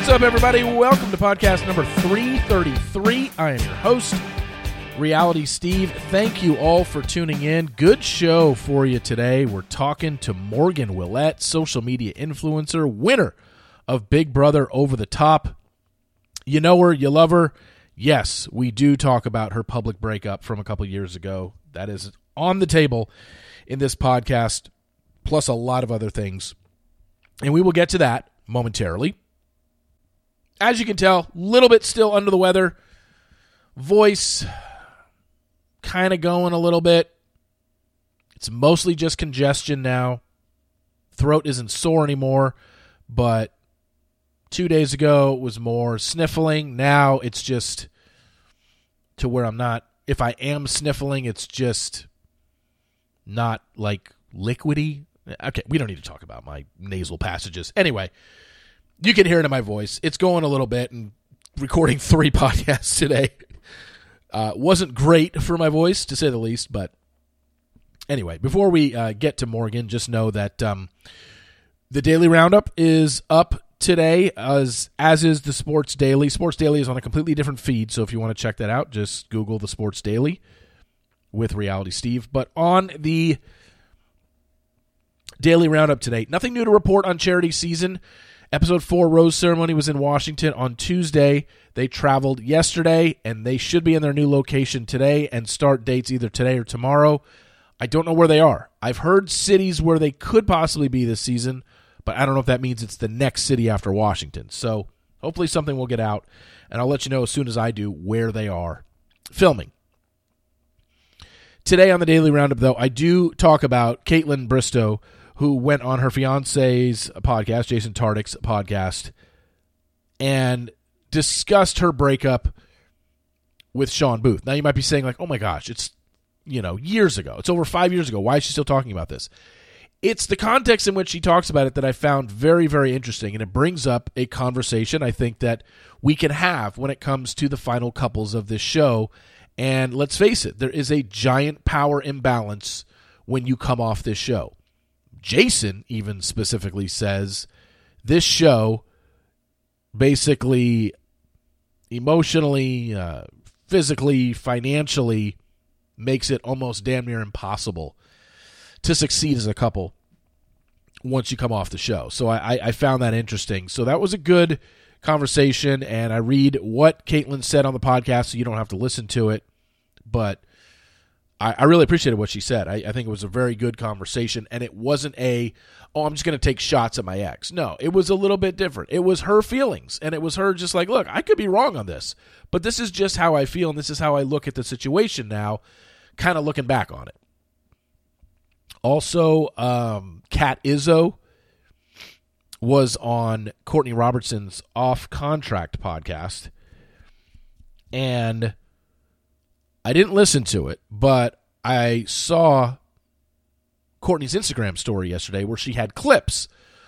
What's up, everybody? Welcome to podcast number 333. I am your host, Reality Steve. Thank you all for tuning in. Good show for you today. We're talking to Morgan Willett, social media influencer, winner of Big Brother Over the Top. You know her, you love her. Yes, we do talk about her public breakup from a couple years ago. That is on the table in this podcast, plus a lot of other things. And we will get to that momentarily as you can tell, little bit still under the weather. Voice kind of going a little bit. It's mostly just congestion now. Throat isn't sore anymore, but two days ago it was more sniffling. Now it's just to where I'm not. If I am sniffling, it's just not like liquidy. Okay, we don't need to talk about my nasal passages. Anyway, you can hear it in my voice. It's going a little bit, and recording three podcasts today uh, wasn't great for my voice, to say the least. But anyway, before we uh, get to Morgan, just know that um, the daily roundup is up today, as as is the Sports Daily. Sports Daily is on a completely different feed, so if you want to check that out, just Google the Sports Daily with Reality Steve. But on the daily roundup today, nothing new to report on charity season. Episode 4 Rose Ceremony was in Washington on Tuesday. They traveled yesterday and they should be in their new location today and start dates either today or tomorrow. I don't know where they are. I've heard cities where they could possibly be this season, but I don't know if that means it's the next city after Washington. So hopefully something will get out and I'll let you know as soon as I do where they are filming. Today on the Daily Roundup, though, I do talk about Kaitlyn Bristowe who went on her fiance's podcast, Jason Tartick's podcast, and discussed her breakup with Shawn Booth. Now you might be saying, like, oh my gosh, it's you know, years ago. It's over five years ago. Why is she still talking about this? It's the context in which she talks about it that I found very, very interesting, and it brings up a conversation I think that we can have when it comes to the final couples of this show. And let's face it, there is a giant power imbalance when you come off this show. Jason even specifically says this show basically emotionally, uh, physically, financially makes it almost damn near impossible to succeed as a couple once you come off the show. So I, I found that interesting. So that was a good conversation, and I read what Kaitlyn said on the podcast so you don't have to listen to it. But I, I really appreciated what she said. I, I think it was a very good conversation, and it wasn't a, oh, I'm just going to take shots at my ex. No, it was a little bit different. It was her feelings, and it was her just like, look, I could be wrong on this, but this is just how I feel, and this is how I look at the situation now, kind of looking back on it. Also, um, Kat Izzo was on Courtney Robertson's off contract podcast, and I didn't listen to it, but I saw Courtney's Instagram story yesterday where she had clips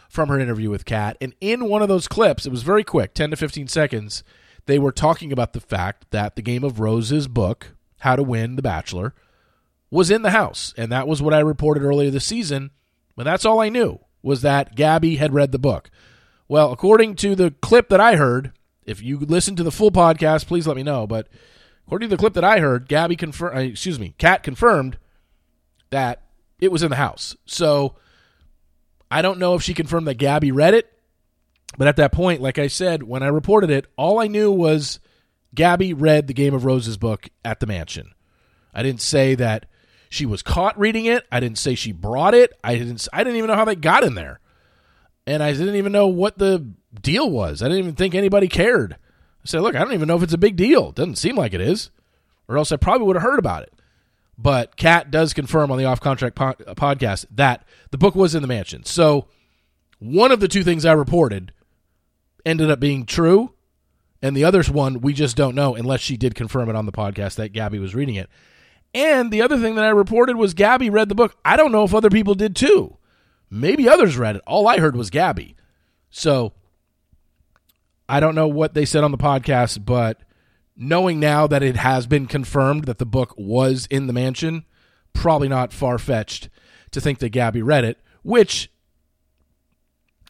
from her interview with Kat. And in one of those clips, it was very quick 10 to 15 seconds. They were talking about the fact that the Game of Roses book, How to Win the Bachelor, was in the house. And that was what I reported earlier this season. But that's all I knew was that Gabby had read the book. Well, according to the clip that I heard, if you listen to the full podcast, please let me know. But According to the clip that I heard, Gabby confirmed, uh, excuse me, Kat confirmed that it was in the house. So I don't know if she confirmed that Gabby read it, but at that point, like I said, when I reported it, all I knew was Gabby read the Game of Roses book at the mansion. I didn't say that she was caught reading it. I didn't say she brought it. I didn't I didn't even know how they got in there. And I didn't even know what the deal was. I didn't even think anybody cared. Said, look, I don't even know if it's a big deal. It doesn't seem like it is, or else I probably would have heard about it. But Kat does confirm on the off contract po- uh, podcast that the book was in the mansion. So one of the two things I reported ended up being true, And the other one, we just don't know unless she did confirm it on the podcast that Gabby was reading it. And the other thing that I reported was Gabby read the book. I don't know if other people did too. Maybe others read it. All I heard was Gabby. So I don't know what they said on the podcast, but knowing now that it has been confirmed that the book was in the mansion, probably not far fetched to think that Gabby read it, which,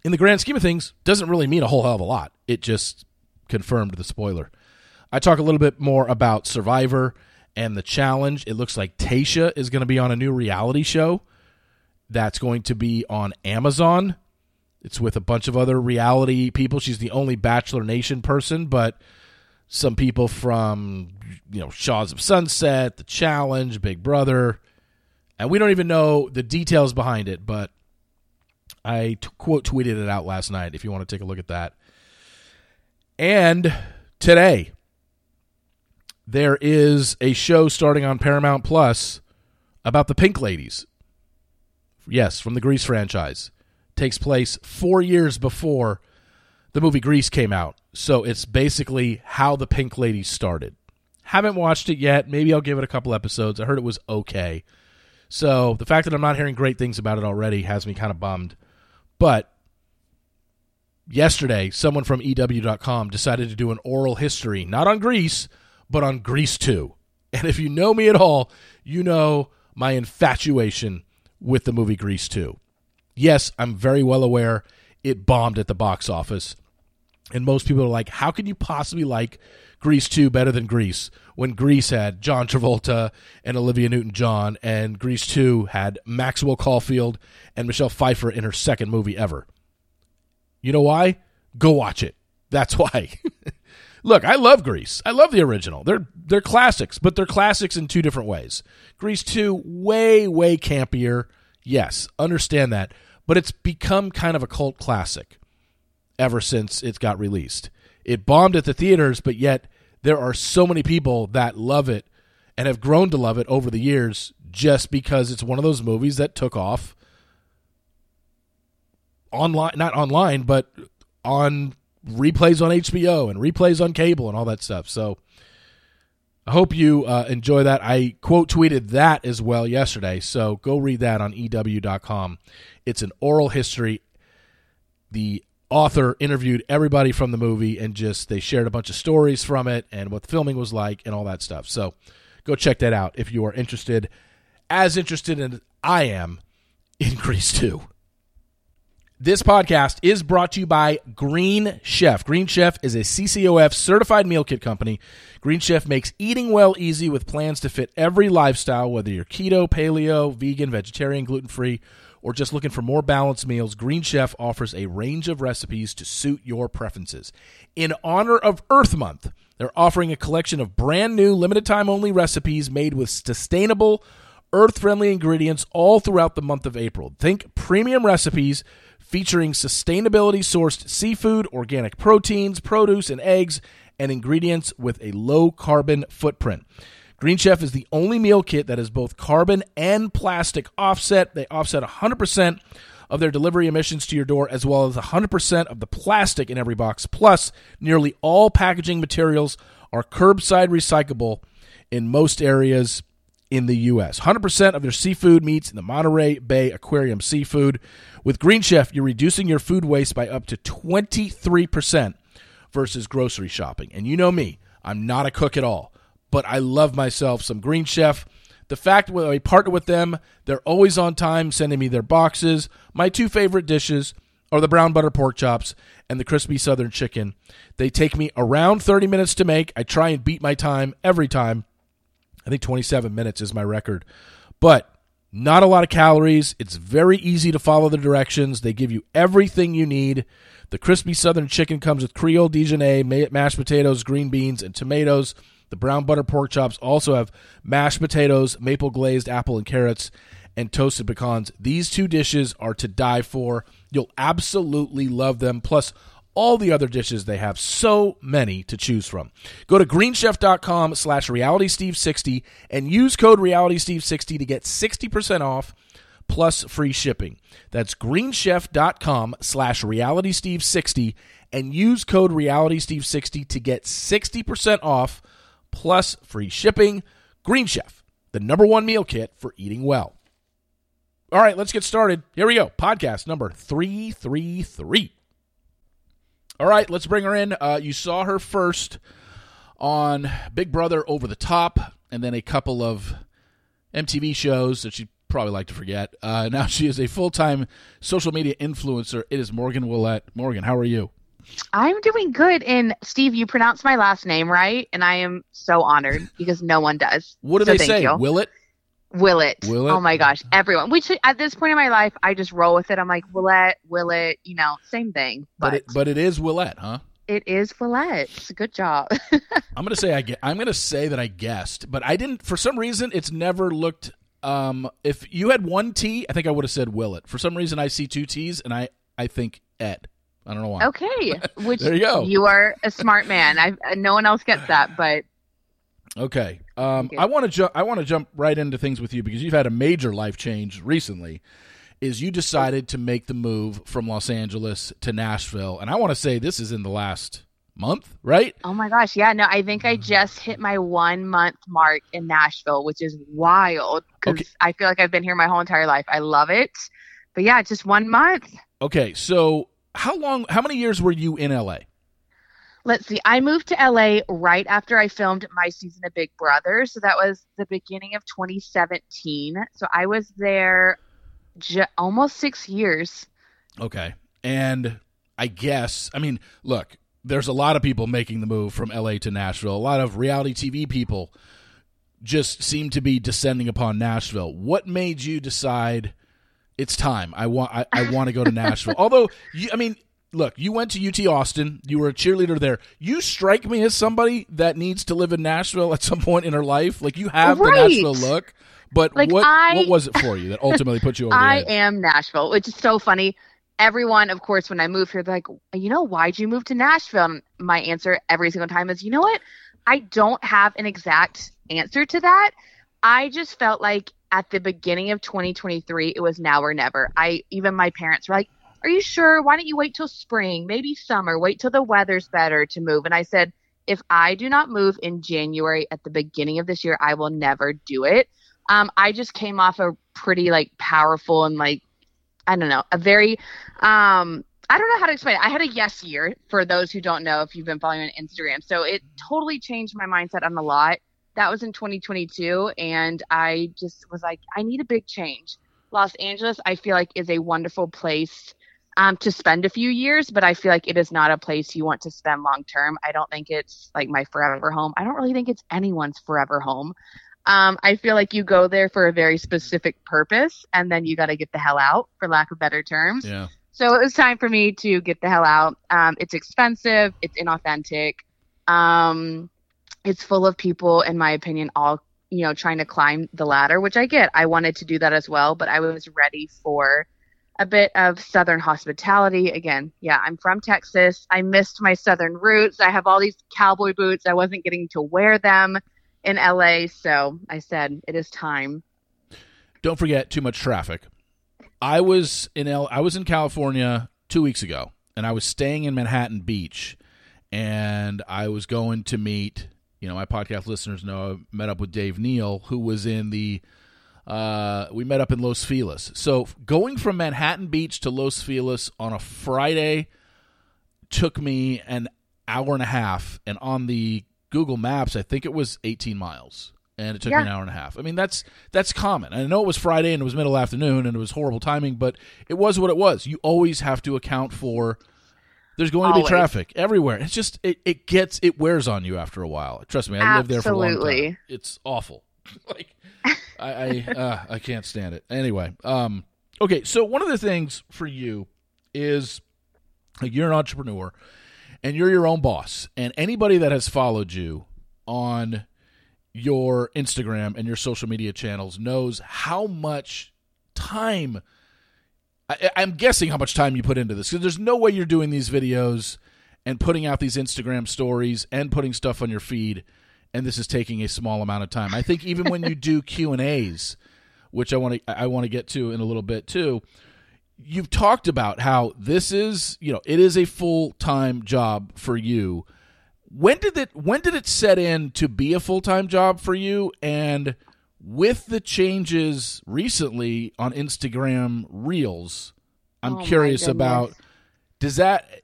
in the grand scheme of things, doesn't really mean a whole hell of a lot. It just confirmed the spoiler. I talk a little bit more about Survivor and the challenge. It looks like Tasha is going to be on a new reality show that's going to be on Amazon. It's with a bunch of other reality people. She's the only Bachelor Nation person, but some people from you know Shahs of Sunset, The Challenge, Big Brother, and we don't even know the details behind it. But I t- quote tweeted it out last night. If you want to take a look at that, and today there is a show starting on Paramount Plus about the Pink Ladies. Yes, from the Grease franchise. Takes place four years before the movie Grease came out. So it's basically how the Pink Ladies started. Haven't watched it yet. Maybe I'll give it a couple episodes. I heard it was okay. So the fact that I'm not hearing great things about it already has me kind of bummed. But yesterday, someone from EW.com decided to do an oral history, not on Grease, but on Grease 2. And if you know me at all, you know my infatuation with the movie Grease 2. Yes, I'm very well aware it bombed at the box office. And most people are like, how can you possibly like Grease 2 better than Grease when Grease had John Travolta and Olivia Newton John, and Grease 2 had Maxwell Caulfield and Michelle Pfeiffer in her second movie ever? You know why? Go watch it. That's why. Look, I love Grease. I love the original. They're they're classics, but they're classics in two different ways. Grease 2 way way campier. Yes, understand that, but it's become kind of a cult classic ever since it got released. It bombed at the theaters, but yet there are so many people that love it and have grown to love it over the years just because it's one of those movies that took off online not online but on replays on HBO and replays on cable and all that stuff. So I hope you uh, enjoy that. I quote tweeted that as well yesterday. So go read that on EW.com. It's an oral history. The author interviewed everybody from the movie and just they shared a bunch of stories from it and what the filming was like and all that stuff. So go check that out if you are interested, as interested as I am in Grease 2. This podcast is brought to you by Green Chef. Green Chef is a CCOF certified meal kit company. Green Chef makes eating well easy with plans to fit every lifestyle, whether you're keto, paleo, vegan, vegetarian, gluten free, or just looking for more balanced meals. Green Chef offers a range of recipes to suit your preferences. In honor of Earth Month, they're offering a collection of brand new, limited time only recipes made with sustainable, earth friendly ingredients all throughout the month of April. Think premium recipes featuring sustainability sourced seafood, organic proteins, produce, and eggs, and ingredients with a low carbon footprint. Green Chef is the only meal kit that is both carbon and plastic offset. They offset 100% of their delivery emissions to your door, as well as 100% of the plastic in every box. Plus, nearly all packaging materials are curbside recyclable in most areas in the U.S. 100% of their seafood meats in the Monterey Bay Aquarium Seafood. With Green Chef, you're reducing your food waste by up to 23% versus grocery shopping. And you know me, I'm not a cook at all, but I love myself some Green Chef. The fact that I partner with them, they're always on time sending me their boxes. My two favorite dishes are the brown butter pork chops and the crispy southern chicken. They take me around 30 minutes to make. I try and beat my time every time. I think 27 minutes is my record. But not a lot of calories. It's very easy to follow the directions. They give you everything you need. The crispy southern chicken comes with Creole Dijonnaise, mashed potatoes, green beans, and tomatoes. The brown butter pork chops also have mashed potatoes, maple glazed apple and carrots, and toasted pecans. These two dishes are to die for. You'll absolutely love them. Plus, all the other dishes they have so many to choose from go to greenchef.com slash realitysteve60 and use code realitysteve60 to get 60% off plus free shipping that's greenchef.com slash realitysteve60 and use code RealitySteve60 to get 60% off plus free shipping. Green Chef, the number one meal kit for eating well. All right, let's get started. Here we go. Podcast number 333. All right, let's bring her in. Uh, you saw her first on Big Brother Over the Top, and then a couple of MTV shows that she'd probably like to forget. Uh, now she is a full time social media influencer. It is Morgan Willett. Morgan, how are you? I'm doing good. And Steve, you pronounced my last name right, and I am so honored because no one does. What do So they say? you. Will it? Will it? Will it? Oh my gosh, everyone. Which at this point in my life, I just roll with it. I'm like, will it? Will it? You know, same thing. But But, it, but it is Willett, huh? it is Willett. Good job. I'm gonna say I ge- I'm gonna say that I guessed, but I didn't. For some reason, it's never looked. Um, if you had one T, I think I would have said will it. For some reason, I see two T's, and I I think Ed. I don't know why. okay. Which There you go. You are a smart man. I no one else gets that, but Okay. Um, I want to jump. I want to jump right into things with you because you've had a major life change recently. Is you decided to make the move from Los Angeles to Nashville, and I want to say this is in the last month, right? oh my gosh, yeah. No, I think I just hit my one month mark in Nashville, which is wild because Okay. I feel like I've been here my whole entire life. I love it, but yeah, just one month. Okay. So how long? How many years were you in LA? Let's see. I moved to LA right after I filmed my season of Big Brother. So that was the beginning of 2017. So I was there j- almost six years. Okay. And I guess, I mean, look, there's a lot of people making the move from LA to Nashville. A lot of reality TV people just seem to be descending upon Nashville. What made you decide it's time? I want I, I want to go to Nashville. Although you I mean, look, you went to UT Austin, you were a cheerleader there. You strike me as somebody that needs to live in Nashville at some point in her life. Like you have Right. the Nashville look. But Like, what I- what was it for you that ultimately put you over I am Nashville, which is so funny. Everyone, of course, when I moved here, they're like, you know, why'd you move to Nashville? And my answer every single time is, you know what? I don't have an exact answer to that. I just felt like at the beginning of 2023, it was now or never. I even my parents were like, "Are you sure? Why don't you wait till spring, maybe summer? Wait till the weather's better to move." And I said, "If I do not move in January at the beginning of this year, I will never do it." Um, I just came off a pretty like powerful and like I don't know, a very um I don't know how to explain it. I had a yes year for those who don't know if you've been following me on Instagram. So it totally changed my mindset on a lot. That was in 2022 and I just was like I need a big change. Los Angeles I feel like is a wonderful place um, to spend a few years, but I feel like it is not a place you want to spend long term. I don't think it's like my forever home. I don't really think it's anyone's forever home. Um, I feel like you go there for a very specific purpose, and then you got to get the hell out, for lack of better terms. Yeah. So it was time for me to get the hell out. Um, it's expensive. It's inauthentic. Um, it's full of people, in my opinion, all you know, trying to climb the ladder, which I get. I wanted to do that as well, but I was ready for a bit of southern hospitality. Again, yeah, I'm from Texas. I missed my southern roots. I have all these cowboy boots. I wasn't getting to wear them in LA, so I said it is time. don't forget too much traffic. I was in L- I was in California two weeks ago, and I was staying in Manhattan Beach, and I was going to meet. You know, my podcast listeners know I met up with Dave Neal, who was in the. Uh, we met up in Los Feliz. So going from Manhattan Beach to Los Feliz on a Friday took me an hour and a half, and on the Google Maps, I think it was 18 miles, and it took me an hour and a half. I mean, that's that's common. I know it was Friday and it was middle afternoon and it was horrible timing, but it was what it was. You always have to account for. There's going to be traffic everywhere. It's just it, it gets it wears on you after a while. Trust me, I lived there for a long time. Absolutely. It's awful. like I I, uh, I can't stand it. Anyway, um, okay. So one of the things for you is like you're an entrepreneur and you're your own boss, and anybody that has followed you on your Instagram and your social media channels knows how much time. I, I'm guessing how much time you put into this because there's no way you're doing these videos and putting out these Instagram stories and putting stuff on your feed, and this is taking a small amount of time. I think even when you do Q and A's, which I want to I want to get to in a little bit too, you've talked about how this is, you know, it is a full-time job for you. When did it when did it set in to be a full-time job for you and with the changes recently on Instagram Reels, I'm Oh, curious about does that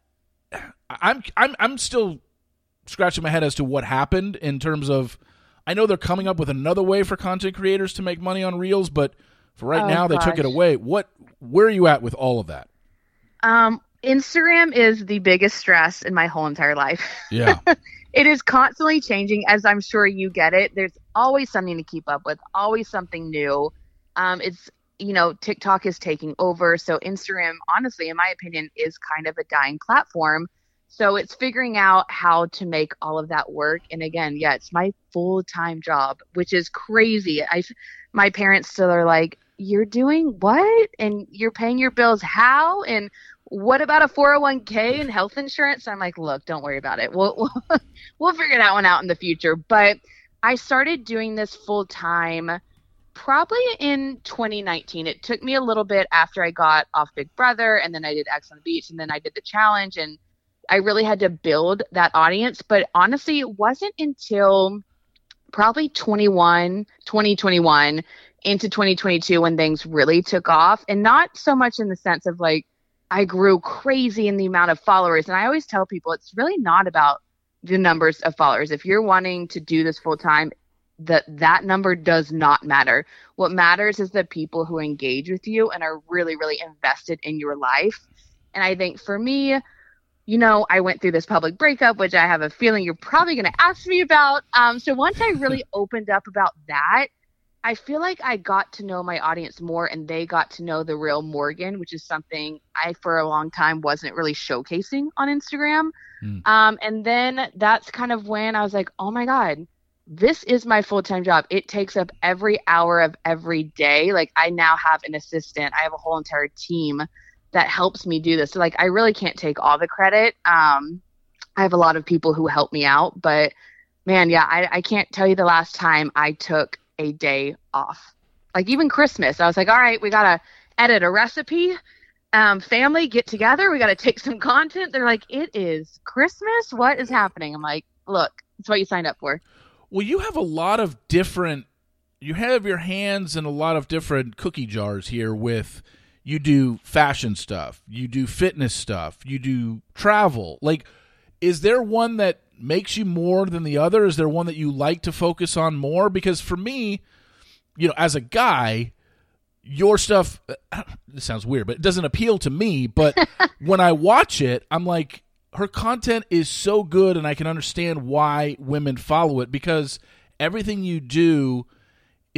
I'm I'm I'm still scratching my head as to what happened in terms of I know they're coming up with another way for content creators to make money on Reels, but for right Oh, now they took it away. What where are you at with all of that? Um, Instagram is the biggest stress in my whole entire life. Yeah. it is constantly changing, as I'm sure you get it. There's always something to keep up with, always something new. Um, it's you know TikTok is taking over, so Instagram, honestly, in my opinion, is kind of a dying platform. So it's figuring out how to make all of that work. And again, yeah, it's my full time job, which is crazy. I, my parents still are like, "You're doing what? And you're paying your bills how? And what about a 401k and health insurance?" I'm like, "Look, don't worry about it. We'll we'll, we'll figure that one out in the future." But I started doing this full time probably in 2019. It took me a little bit after I got off Big Brother, and then I did Ex on the Beach, and then I did the challenge, and I really had to build that audience. But honestly, it wasn't until probably 21, 2021 into 2022 when things really took off, and not so much in the sense of like I grew crazy in the amount of followers. And I always tell people it's really not about the numbers of followers. If you're wanting to do this full time, that that number does not matter. What matters is the people who engage with you and are really, really invested in your life. And I think for me, you know, I went through this public breakup, which I have a feeling you're probably going to ask me about. Um, so once I really opened up about that, I feel like I got to know my audience more and they got to know the real Morgan, which is something I, for a long time, wasn't really showcasing on Instagram. Hmm. Um, and then that's kind of when I was like, oh my God, this is my full time job. It takes up every hour of every day. Like, I now have an assistant, I have a whole entire team that helps me do this. So, like, I really can't take all the credit. Um, I have a lot of people who help me out, but man, yeah, I, I can't tell you the last time I took a day off. Like even Christmas, I was like, all right, we gotta edit a recipe. Um, family get together. We gotta take some content. They're like, it is Christmas. What is happening? I'm like, look, it's what you signed up for. Well, you have a lot of different. You have your hands in a lot of different cookie jars here. With you do fashion stuff, you do fitness stuff, you do travel. Like, is there one that makes you more than the other? Is there one that you like to focus on more? Because for me, you know, as a guy, your stuff. This sounds weird, but it doesn't appeal to me. But when I watch it, I'm like, her content is so good, and I can understand why women follow it because everything you do,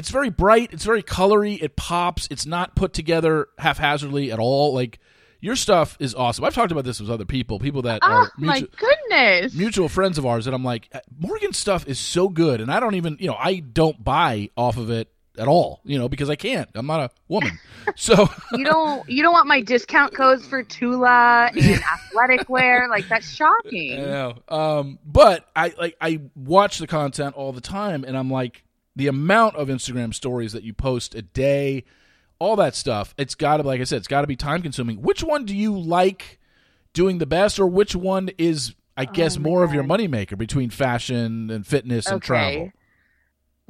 it's very bright, it's very colory, it pops, it's not put together haphazardly at all. Like your stuff is awesome. I've talked about this with other people, people that Oh are my goodness. mutual friends of ours, and I'm like, Morgan's stuff is so good, and I don't even, you know, I don't buy off of it at all, you know, because I can't. I'm not a woman, so. you don't you don't want my discount codes for Tula and athletic wear. Like that's shocking. I know. Um, but I like I watch the content all the time, and I'm like, the amount of Instagram stories that you post a day, all that stuff. It's got to, like I said, it's got to be time consuming. Which one do you like doing the best, or which one is, I oh guess, Oh more of your moneymaker between fashion and fitness and travel?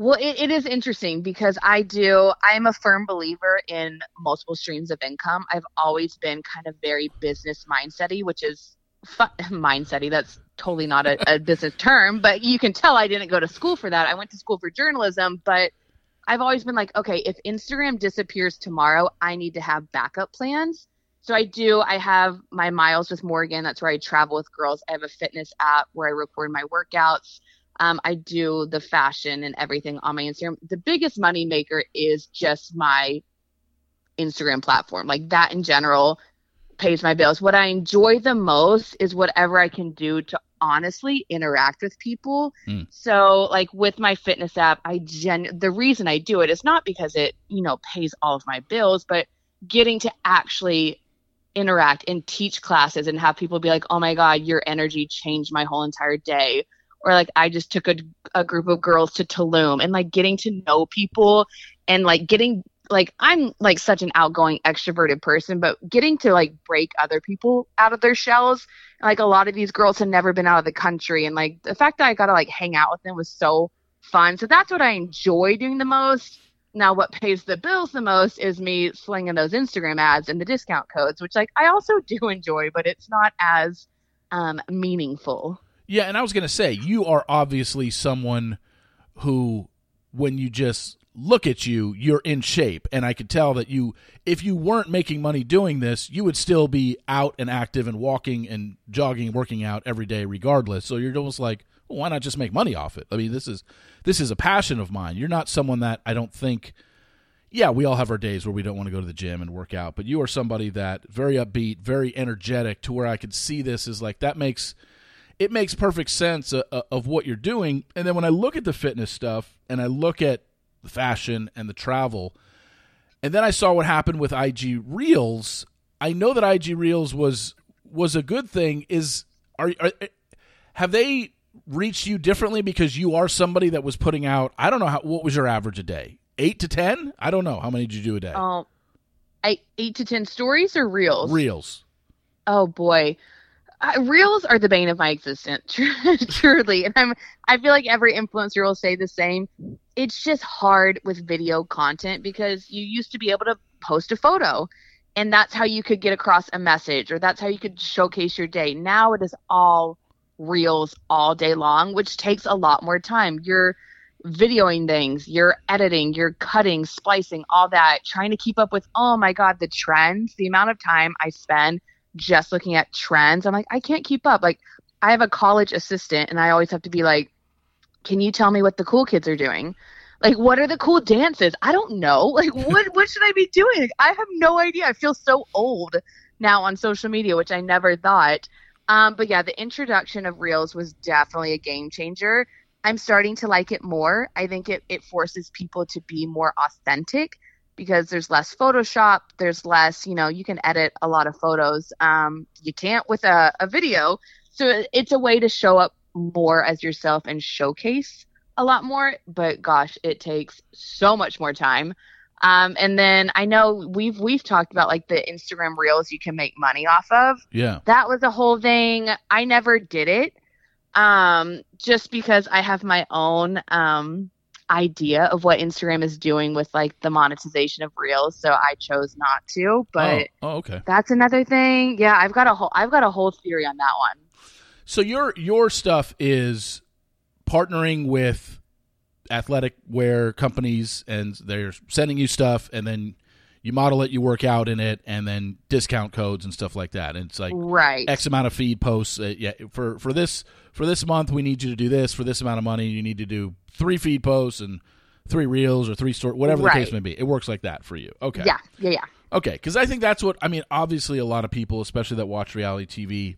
Well, it, it is interesting because I do, I am a firm believer in multiple streams of income. I've always been kind of very business mindsety, which is fu- mindsety. That's totally not a, a business term, but you can tell I didn't go to school for that. I went to school for journalism, but I've always been like, okay, if Instagram disappears tomorrow, I need to have backup plans. So I do. I have my Miles with Morgan. That's where I travel with girls. I have a fitness app where I record my workouts. Um, I do the fashion and everything on my Instagram. The biggest money maker is just my Instagram platform. Like that in general pays my bills. What I enjoy the most is whatever I can do to honestly interact with people. Mm. So like with my fitness app, I gen the reason I do it is not because it, you know, pays all of my bills, but getting to actually interact and teach classes and have people be like, "Oh my god, your energy changed my whole entire day." Or like I just took a, a group of girls to Tulum and like getting to know people and like getting like I'm like such an outgoing extroverted person, but getting to like break other people out of their shells, like a lot of these girls had never been out of the country and like the fact that I got to like hang out with them was so fun. So that's what I enjoy doing the most. Now what pays the bills the most is me slinging those Instagram ads and the discount codes, which like I also do enjoy, but it's not as um meaningful. Yeah, and I was going to say you are obviously someone who when you just look at you, you're in shape. And I could tell that you, if you weren't making money doing this, you would still be out and active and walking and jogging working out every day, regardless. So you're almost like, well, why not just make money off it? I mean, this is this is a passion of mine. You're not someone that I don't think. Yeah, we all have our days where we don't want to go to the gym and work out, but you are somebody that very upbeat, very energetic, to where I could see this is like that makes it makes perfect sense uh, uh, of what you're doing. And then when I look at the fitness stuff and I look at the fashion and the travel. And then I saw what happened with IG Reels. I know that IG Reels was was a good thing. Is are, are have they reached you differently because you are somebody that was putting out? I don't know how. What was your average a day? Eight to ten? I don't know. How many did you do a day? Um, I eight to ten stories or reels. Reels. Oh boy uh, reels are the bane of my existence truly and i'm i feel like every influencer will say the same it's just hard with video content because you used to be able to post a photo and that's how you could get across a message or that's how you could showcase your day now it is all reels all day long which takes a lot more time you're videoing things you're editing you're cutting splicing all that trying to keep up with oh my god the trends the amount of time i spend just looking at trends. I'm like, I can't keep up. Like, I have a college assistant, and I always have to be like, can you tell me what the cool kids are doing? Like, what are the cool dances? I don't know. Like, what what should I be doing? I have no idea. I feel so old now on social media, which I never thought. Um, but yeah, the introduction of Reels was definitely a game changer. I'm starting to like it more. I think it, it forces people to be more authentic because there's less Photoshop, there's less, you know, you can edit a lot of photos. Um, you can't with a, a video. So it's a way to show up more as yourself and showcase a lot more. But gosh, it takes so much more time. Um, and then I know we've we've talked about like the Instagram reels you can make money off of. Yeah. That was a whole thing. I never did it. Um, just because I have my own um idea of what Instagram is doing with like the monetization of Reels, so I chose not to. But oh, oh, okay, that's another thing. Yeah, I've got a whole I've got a whole theory on that one. So your your stuff is partnering with athletic wear companies, and they're sending you stuff, and then you model it, you work out in it, and then discount codes and stuff like that. And it's like right X amount of feed posts. Uh, yeah, for for this for this month, we need you to do this. For this amount of money, you need to do three feed posts and three reels or three story, whatever right. the case may be. It works like that for you. Okay. Yeah. Yeah. Yeah. Okay, because I think that's what I mean. Obviously, a lot of people, especially that watch reality TV,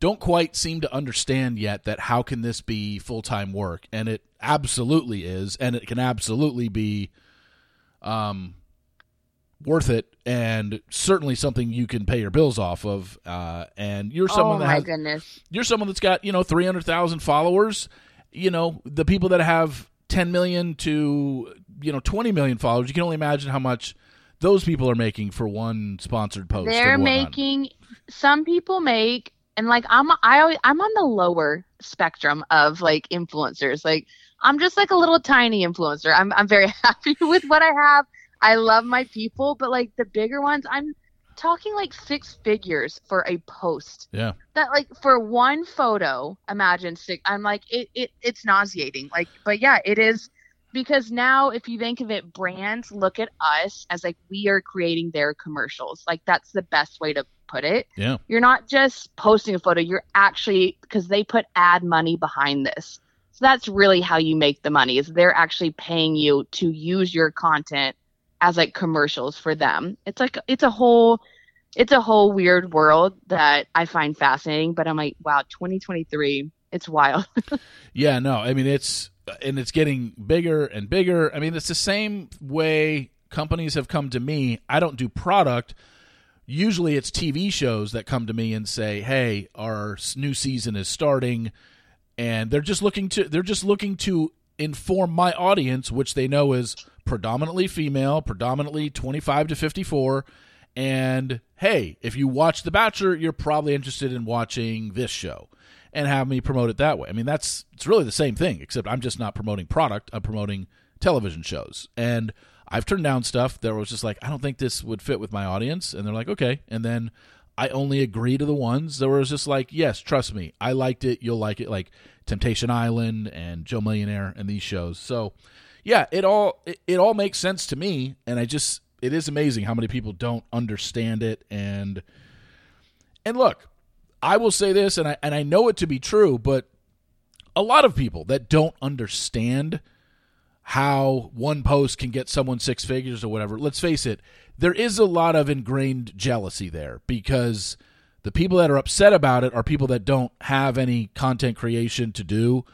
don't quite seem to understand yet that how can this be full time work, and it absolutely is, and it can absolutely be, um, worth it and certainly something you can pay your bills off of uh, and you're someone oh, that has goodness. you're someone that's got you know 300,000 followers. You know the people that have 10 million to you know 20 million followers you can only imagine how much those people are making for one sponsored post they're making some people make and like I'm I always, I'm on the lower spectrum of like influencers like I'm just like a little tiny influencer I'm I'm very happy with what I have I love my people, but like the bigger ones, I'm talking like six figures for a post. Yeah. That like for one photo, imagine six. I'm like it, it it's nauseating. Like, but yeah, it is because now if you think of it, brands look at us as like we are creating their commercials. Like that's the best way to put it. Yeah. You're not just posting a photo. You're actually because they put ad money behind this. So that's really how you make the money is they're actually paying you to use your content as like commercials for them. It's like it's a whole it's a whole weird world that I find fascinating, but I'm like, wow, 2023, it's wild. yeah, no, I mean it's and it's getting bigger and bigger. I mean, it's the same way companies have come to me. I don't do product. Usually it's TV shows that come to me and say, "Hey, our new season is starting." And they're just looking to they're just looking to inform my audience, which they know is predominantly female, predominantly 25 to 54. And hey, if you watch The Bachelor, you're probably interested in watching this show and have me promote it that way. I mean, that's it's really the same thing, except I'm just not promoting product, I'm promoting television shows. And I've turned down stuff that was just like, I don't think this would fit with my audience. And they're like, okay. And then I only agree to the ones that was just like, yes, trust me, I liked it, you'll like it, like Temptation Island and Joe Millionaire and these shows. So, yeah, it all it, it all makes sense to me, and I just it is amazing how many people don't understand it and and look, I will say this, and I and I know it to be true, but a lot of people that don't understand how one post can get someone six figures or whatever. Let's face it, there is a lot of ingrained jealousy there because the people that are upset about it are people that don't have any content creation to do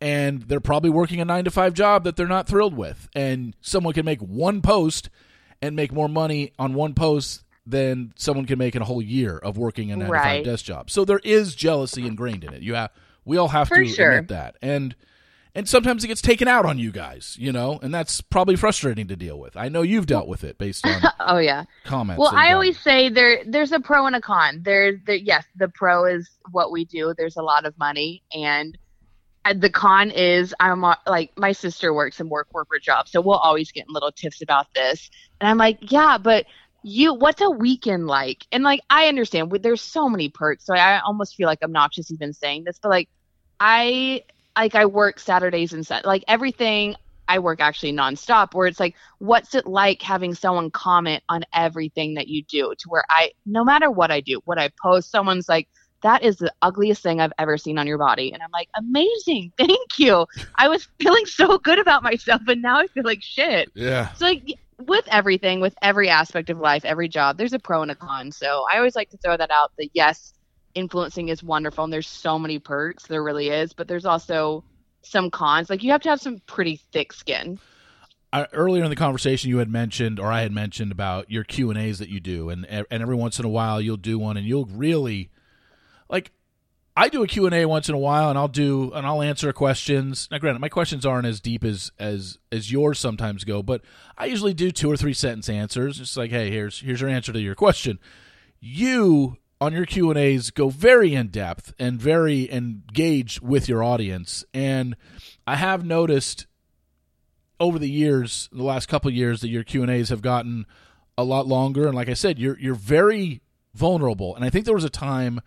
and they're probably working a 9 to 5 job that they're not thrilled with and someone can make one post and make more money on one post than someone can make in a whole year of working a 9 Right. to 5 desk job. So there is jealousy ingrained in it. You have we all have For to sure. admit that. And and sometimes it gets taken out on you guys, you know, and that's probably frustrating to deal with. I know you've dealt with it based on Oh yeah. comments. Well, I always say there there's a pro and a con. There, there yes, the pro is what we do. There's a lot of money, and the con is I'm uh, like my sister works in more corporate jobs, so we'll always get little tips about this, and I'm like, yeah, but you, what's a weekend like? And like I understand, there's so many perks, so I almost feel like obnoxious even saying this, but like I like I work Saturdays and Sun like everything. I work actually nonstop where it's like, what's it like having someone comment on everything that you do to where I, no matter what I do, what I post, someone's like, that is the ugliest thing I've ever seen on your body. And I'm like, amazing. Thank you. I was feeling so good about myself, and now I feel like shit. Yeah. So, like, with everything, with every aspect of life, every job, there's a pro and a con. So, I always like to throw that out that yes, influencing is wonderful and there's so many perks. There really is. But there's also some cons. Like, you have to have some pretty thick skin. I, earlier in the conversation you had mentioned or I had mentioned about your Q and A's that you do and and every once in a while you'll do one and you'll really like I do a Q and A once in a while and I'll do and I'll answer questions. Now granted my questions aren't as deep as as as yours sometimes go, but I usually do two or three sentence answers. it's like, hey, here's here's your answer to your question. You on your Q and A's go very in depth and very engaged with your audience. And I have noticed over the years, the last couple years, that your Q and A's have gotten a lot longer. And like I said, you're you're very vulnerable. And I think there was a time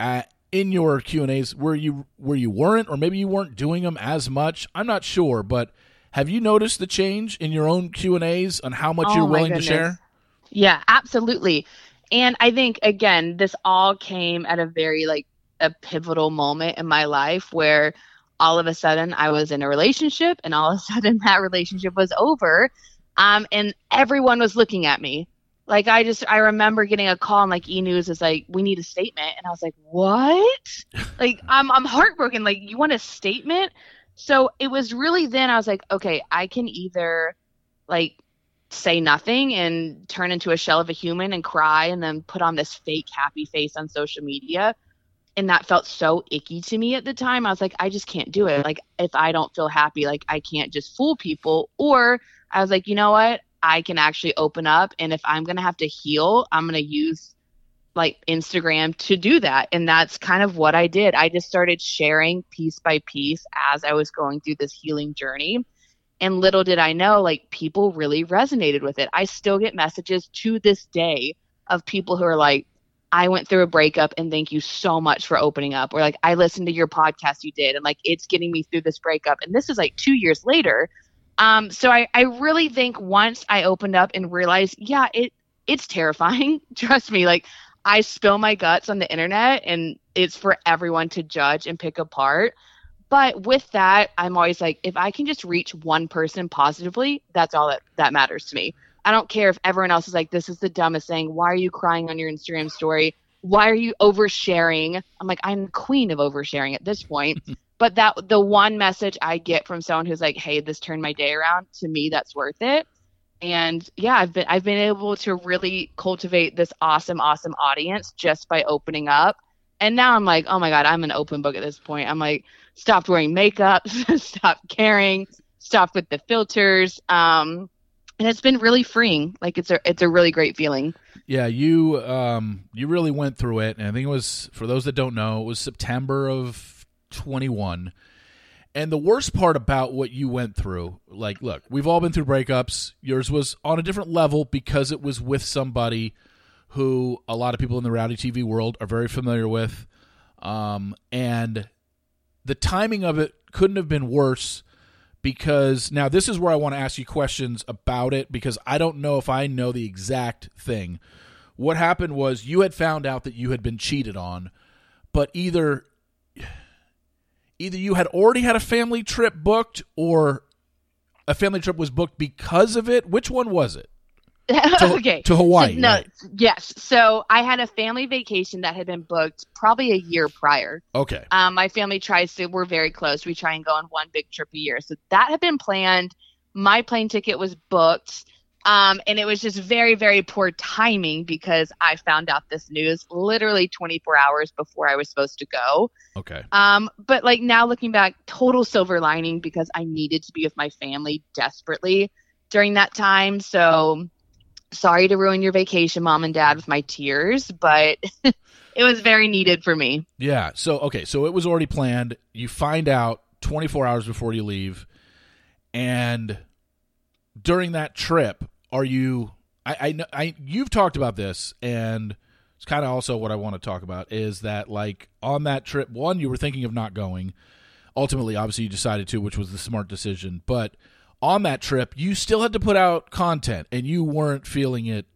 at, in your Q and A's where you where you weren't, or maybe you weren't doing them as much. I'm not sure, but have you noticed the change in your own Q and A's on how much Oh, you're willing to share? Yeah, absolutely. And I think again, this all came at a very like a pivotal moment in my life where all of a sudden I was in a relationship and all of a sudden that relationship was over. Um, and everyone was looking at me. Like I just I remember getting a call and like E News is like, we need a statement. And I was like, What? like I'm I'm heartbroken. Like, you want a statement? So it was really then I was like, okay, I can either like say nothing and turn into a shell of a human and cry and then put on this fake happy face on social media. And that felt so icky to me at the time. I was like i just can't do it. Like if i don't feel happy like i can't just fool people. Or i was like you know what? I can actually open up. And if i'm going to have to heal i'm going to use like instagram to do that. And that's kind of what i did. I just started sharing piece by piece as i was going through this healing journey and little did I know, like people really resonated with it. I still get messages to this day of people who are like, I went through a breakup and thank you so much for opening up. Or like, I listened to your podcast you did and like it's getting me through this breakup. And this is like two years later. Um, so I, I really think once I opened up and realized, yeah, it it's terrifying. Trust me, like I spill my guts on the internet and it's for everyone to judge and pick apart. But with that, I'm always like, if I can just reach one person positively, that's all that, that matters to me. I don't care if everyone else is like, this is the dumbest thing. Why are you crying on your Instagram story? Why are you oversharing? I'm like, I'm the queen of oversharing at this point. but that the one message I get from someone who's like, hey, this turned my day around, to me, that's worth it. And yeah, I've been I've been able to really cultivate this awesome, awesome audience just by opening up. And now I'm like, oh my God, I'm an open book at this point. I'm like, stopped wearing makeup, stopped caring, stopped with the filters. Um, and it's been really freeing. Like it's a it's a really great feeling. Yeah, you um you really went through it, and I think it was for those that don't know, it was September of twenty one. And the worst part about what you went through, like, look, we've all been through breakups. Yours was on a different level because it was with somebody who a lot of people in the reality TV world are very familiar with. Um, and the timing of it couldn't have been worse because now this is where I want to ask you questions about it because I don't know if I know the exact thing. What happened was you had found out that you had been cheated on, but either either you had already had a family trip booked or a family trip was booked because of it. Which one was it? To, okay. To Hawaii. So, no, right? yes. So I had a family vacation that had been booked probably a year prior. Okay. Um, my family tries to. We're very close. We try and go on one big trip a year. So that had been planned. My plane ticket was booked. Um, and it was just very, very poor timing because I found out this news literally 24 hours before I was supposed to go. Okay. Um, but like now looking back, total silver lining because I needed to be with my family desperately during that time. So sorry to ruin your vacation, mom and dad, with my tears, but it was very needed for me. Yeah. So okay. So it was already planned. You find out 24 hours before you leave, and during that trip, are you? I I, know- I you've talked about this, and it's kind of also what I want to talk about is that like on that trip, one you were thinking of not going. Ultimately, obviously, you decided to, which was the smart decision. But on that trip, you still had to put out content, and you weren't feeling it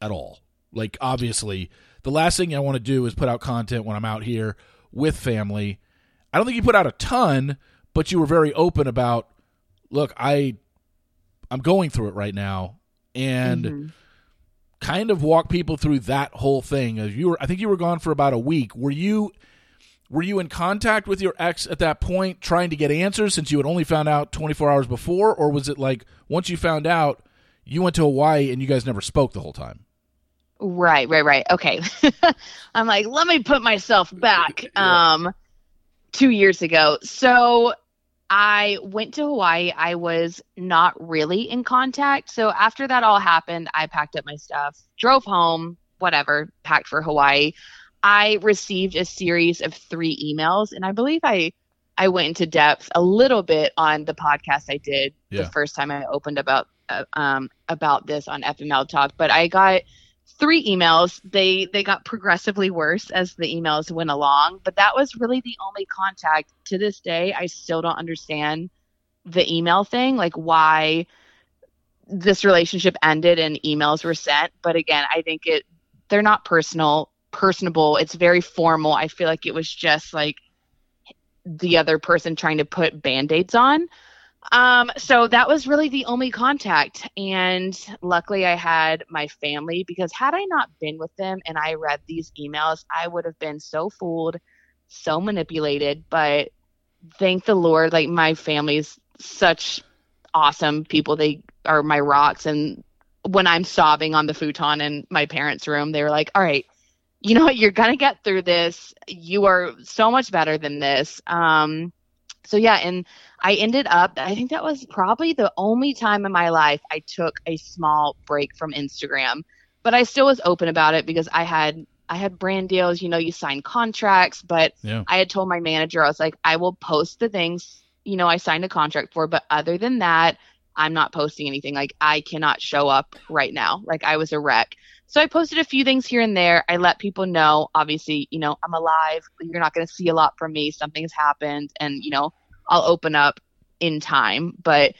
at all. Like obviously, the last thing I want to do is put out content when I'm out here with family. I don't think you put out a ton, but you were very open about, look, I I'm going through it right now and Mhm. kind of walk people through that whole thing. As you were I think you were gone for about a week. Were you were you in contact with your ex at that point trying to get answers since you had only found out 24 hours before or was it like once you found out you went to Hawaii and you guys never spoke the whole time? Right, right, right. Okay. I'm like, let me put myself back um two years ago. So I went to Hawaii. I was not really in contact. So after that all happened, I packed up my stuff, drove home, whatever, packed for Hawaii. I received a series of three emails, and I believe I I went into depth a little bit on the podcast I did Yeah. the first time I opened about uh, um about this on FML Talk. But I got three emails. They they got progressively worse as the emails went along, but that was really the only contact to this day. I still don't understand the email thing, like why this relationship ended and emails were sent. But again, I think it they're not personal, personable. It's very formal. I feel like it was just like the other person trying to put band-aids on. Um, so that was really the only contact. And luckily I had my family because had I not been with them and I read these emails, I would have been so fooled, so manipulated. But thank the Lord, like my family's such awesome people. They are my rocks. And when I'm sobbing on the futon in my parents' room, they were like, all right, you know what? You're going to get through this. You are so much better than this. Um, so yeah, and I ended up, I think that was probably the only time in my life I took a small break from Instagram, but I still was open about it because I had, I had brand deals, you know, you sign contracts, but Yeah. I had told my manager, I was like, I will post the things, you know, I signed a contract for, but other than that, I'm not posting anything. Like I cannot show up right now. Like I was a wreck. So I posted a few things here and there. I let people know, obviously, you know, I'm alive. You're not going to see a lot from me. Something has happened and, you know, I'll open up in time. But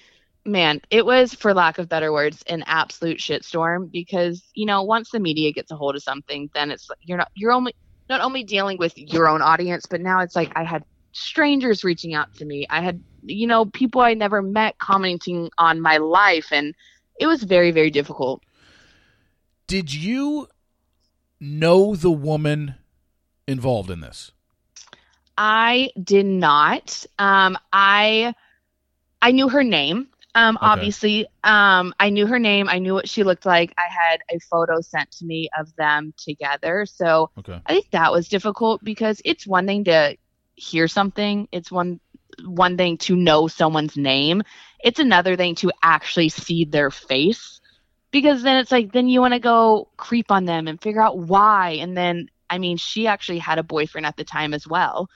man, it was, for lack of better words, an absolute shitstorm because, you know, once the media gets a hold of something, then it's you're not, you're only, not only dealing with your own audience, but now it's like I had strangers reaching out to me. I had, you know, people I never met commenting on my life. And it was very, very difficult. Did you know the woman involved in this? I did not. Um, I I knew her name. Um, Okay. obviously, um, I knew her name. I knew what she looked like. I had a photo sent to me of them together. So Okay. I think that was difficult because it's one thing to hear something. It's one one thing to know someone's name, it's another thing to actually see their face because then it's like then you want to go creep on them and figure out why and then I mean she actually had a boyfriend at the time as well.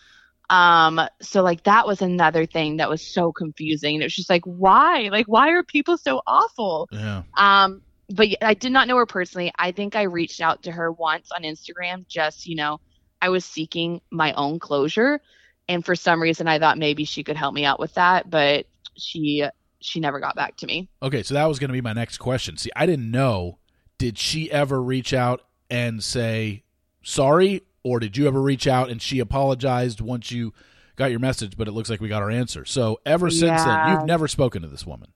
Um so like that was another thing that was so confusing. It was just like why? Like why are people so awful? Yeah. Um but I did not know her personally. I think I reached out to her once on Instagram just, you know, I was seeking my own closure and for some reason I thought maybe she could help me out with that, but she she never got back to me. Okay, so that was going to be my next question. See, I didn't know. Did she ever reach out and say sorry, or did you ever reach out and she apologized once you got your message? But it looks like we got our answer. So ever since then, you've never spoken to this woman,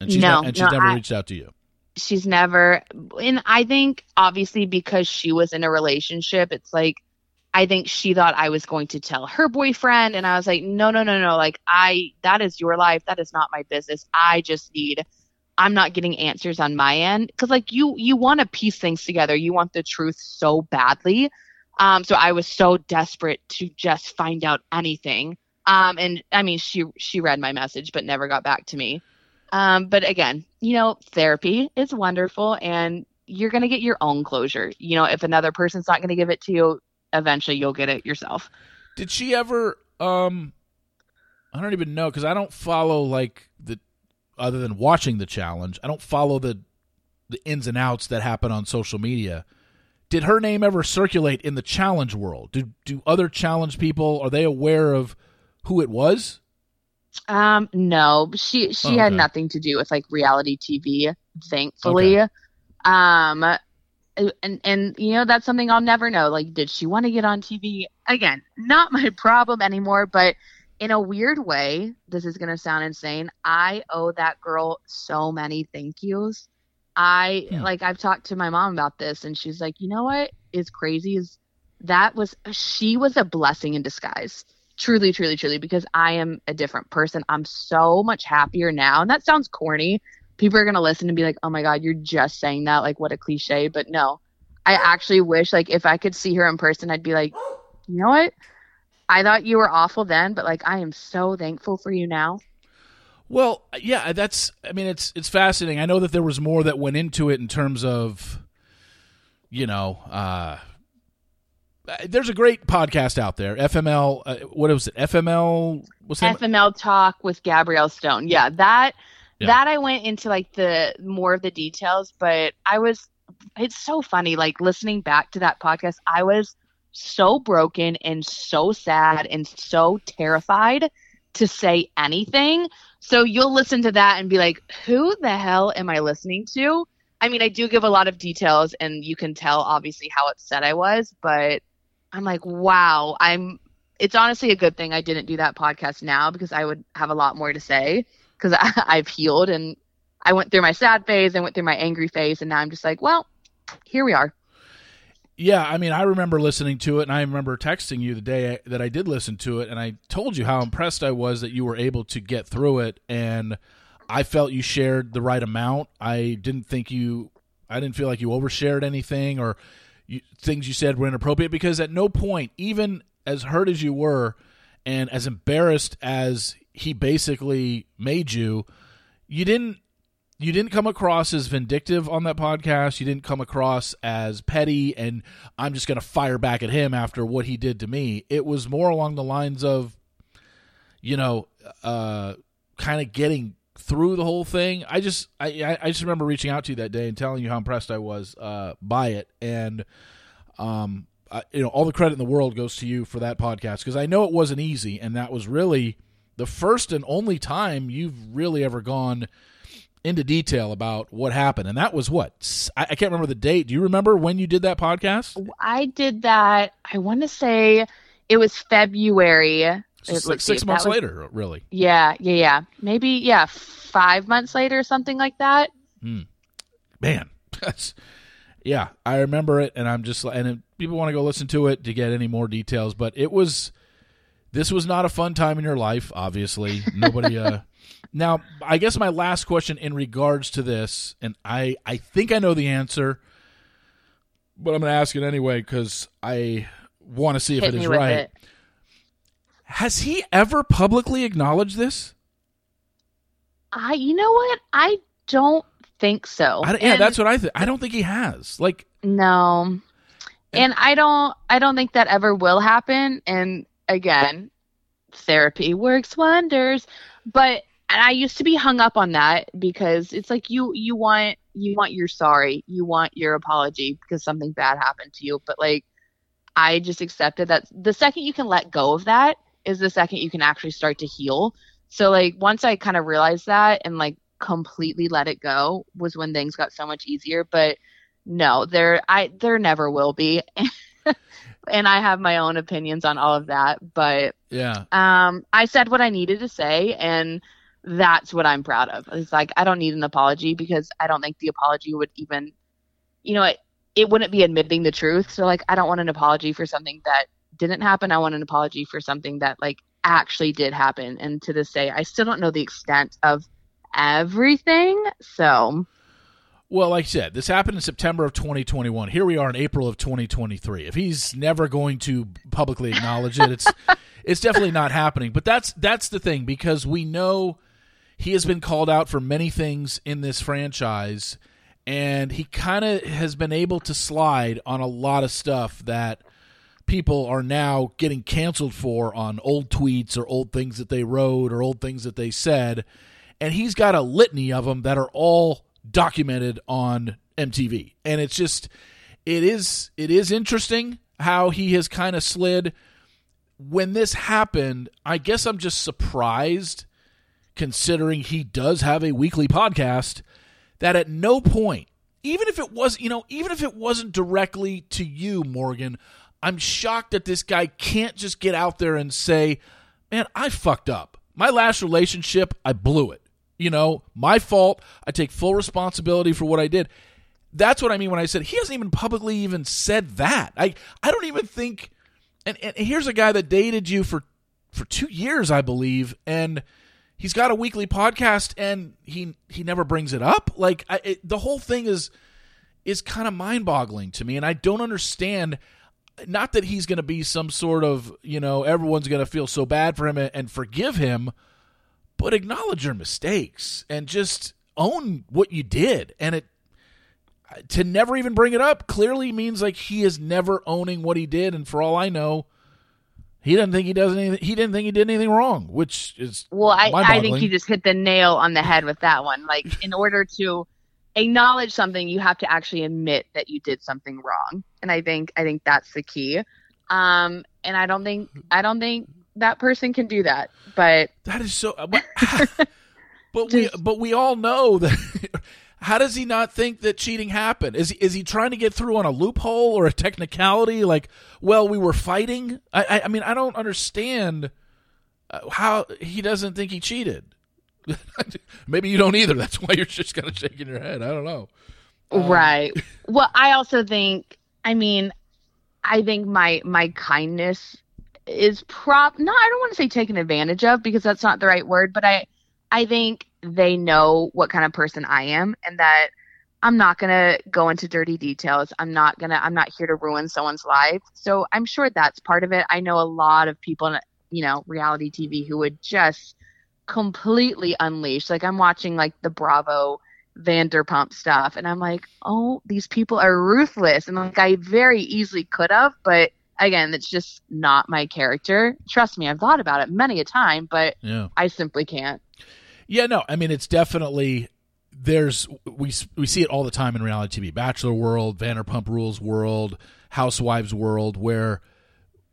and she's No, not, and she's no, never I- reached out to you. she's never and i think obviously because she was in a relationship it's like i think she thought i was going to tell her boyfriend and i was like no no no no like i that is your life. That is not my business. I just need i'm not getting answers on my end. Because like you you want to piece things together. You want the truth so badly. Um so i was so desperate to just find out anything. Um and i mean she she read my message but never got back to me. Um, but again, you know, therapy is wonderful and you're going to get your own closure. You know, if another person's not going to give it to you, eventually you'll get it yourself. Did she ever? Um, I don't even know because I don't follow like the other than watching the challenge. I don't follow the the ins and outs that happen on social media. Did her name ever circulate in the challenge world? Do do other challenge people are they aware of who it was? Um, no, she she Oh, had nothing to do with like reality TV, thankfully. Um and and you know that's something I'll never know. Like did she want to get on TV? Again, not my problem anymore, but in a weird way, this is going to sound insane. I owe that girl so many thank yous. I Hmm. like I've talked to my mom about this and she's like, "You know what is crazy is that was she was a blessing in disguise." truly truly truly because i am a different person i'm so much happier now and that sounds corny people are going to listen and be like oh my god you're just saying that like what a cliche but no i actually wish like if i could see her in person i'd be like you know what i thought you were awful then but like i am so thankful for you now Well, yeah, that's. I mean, it's it's fascinating. I know that there was more that went into it in terms of, you know, uh, there's a great podcast out there, FML. Uh, what was it? FML. What's the name? fml talk with gabrielle stone yeah that Yeah. that i went into like the more of the details but i was it's so funny like listening back to that podcast i was so broken and so sad and so terrified to say anything. So you'll listen to that and be like who the hell am i listening to? I mean i do give a lot of details and you can tell obviously how upset i was but i'm like wow i'm it's honestly a good thing I didn't do that podcast now because I would have a lot more to say because I've healed and I went through my sad phase, I went through my angry phase, and now I'm just like, well, here we are. Yeah, I mean, I remember listening to it, and I remember texting you the day that I did listen to it, and I told you how impressed I was that you were able to get through it, and I felt you shared the right amount. I didn't think you, I didn't feel like you overshared anything or you, things you said were inappropriate because at no point, even as hurt as you were, and as embarrassed as he basically made you, you didn't you didn't come across as vindictive on that podcast. You didn't come across as petty and I'm just going to fire back at him after what he did to me. It was more along the lines of, you know, uh, kind of getting through the whole thing. I just, I, I just remember reaching out to you that day and telling you how impressed I was uh, by it, and um, I, you know, all the credit in the world goes to you for that podcast because I know it wasn't easy, and that was really the first and only time you've really ever gone into detail about what happened and that was what I can't remember the date do you remember when you did that podcast I did that. I want to say it was February. So It- it's like six months was- later really Yeah, yeah, yeah. Maybe yeah, five months later, or something like that. Hmm. man that's yeah i remember it and i'm just and if people want to go listen to it to get any more details but it was this was not a fun time in your life obviously nobody uh now i guess my last question in regards to this and i i think i know the answer but i'm gonna ask it anyway because i want to see if Hit it is right it. Has he ever publicly acknowledged this I, you know what? I don't think so. I, yeah, And- that's what I think. I don't think he has. Like, No. And I don't I don't think that ever will happen. And again, therapy works wonders. But and I used to be hung up on that because it's like you you want you want your sorry, you want your apology because something bad happened to you. But like I just accepted that the second you can let go of that is the second you can actually start to heal. So like once I kind of realized that and like completely let it go was when things got so much easier. But no, there I there never will be. and I have my own opinions on all of that, but yeah, um I said what I needed to say and that's what I'm proud of. It's like I don't need an apology because I don't think the apology would even you know, it, it wouldn't be admitting the truth. So like I don't want an apology for something that didn't happen. I want an apology for something that like actually did happen. And to this day, I still don't know the extent of everything. So Well, like I said, this happened in September of 2021. Here we are in April of 2023. If he's never going to publicly acknowledge it, it's it's definitely not happening. But that's that's the thing because we know he has been called out for many things in this franchise and he kind of has been able to slide on a lot of stuff that people are now getting canceled for on old tweets or old things that they wrote or old things that they said and he's got a litany of them that are all documented on MTV. And it's just it is it is interesting how he has kind of slid when this happened. I guess I'm just surprised considering he does have a weekly podcast that at no point even if it was you know even if it wasn't directly to you Morgan I'm shocked that this guy can't just get out there and say man I fucked up my last relationship I blew it you know, my fault. I take full responsibility for what I did. That's what I mean when I said he hasn't even publicly even said that. I I don't even think. And, and here's a guy that dated you for for two years, I believe, and he's got a weekly podcast, and he he never brings it up. Like I, it, the whole thing is is kind of mind boggling to me, and I don't understand. Not that he's going to be some sort of you know everyone's going to feel so bad for him and, and forgive him but acknowledge your mistakes and just own what you did and it to never even bring it up clearly means like he is never owning what he did and for all i know he doesn't think he does anything he didn't think he did anything wrong which is Well, I, I think mind-boggling. just hit the nail on the head with that one. Like, in order to acknowledge something, you have to actually admit that you did something wrong, and I think I think that's the key. Um, and I don't think I don't think that person can do that. But that is so but, but we but we all know that how does he not think that cheating happened is he, is he trying to get through on a loophole or a technicality like well we were fighting i i, I mean i don't understand uh, how he doesn't think he cheated maybe you don't either that's why you're just kind of shaking your head i don't know Um, right. Well, I also think. I mean, I think my my kindness is prop. No, I don't want to say taken advantage of because that's not the right word. But I I think they know what kind of person I am, and that I'm not gonna go into dirty details. I'm not gonna. I'm not here to ruin someone's life. So I'm sure that's part of it. I know a lot of people in you know reality TV who would just completely unleash. Like I'm watching like the Bravo Vanderpump stuff, and I'm like, oh, these people are ruthless, and like I very easily could have, but again, it's just not my character. Trust me, I've thought about it many a time, but yeah I simply can't. Yeah, no, I mean it's definitely there's we we see it all the time in reality TV, Bachelor world, Vanderpump Rules world, Housewives world, where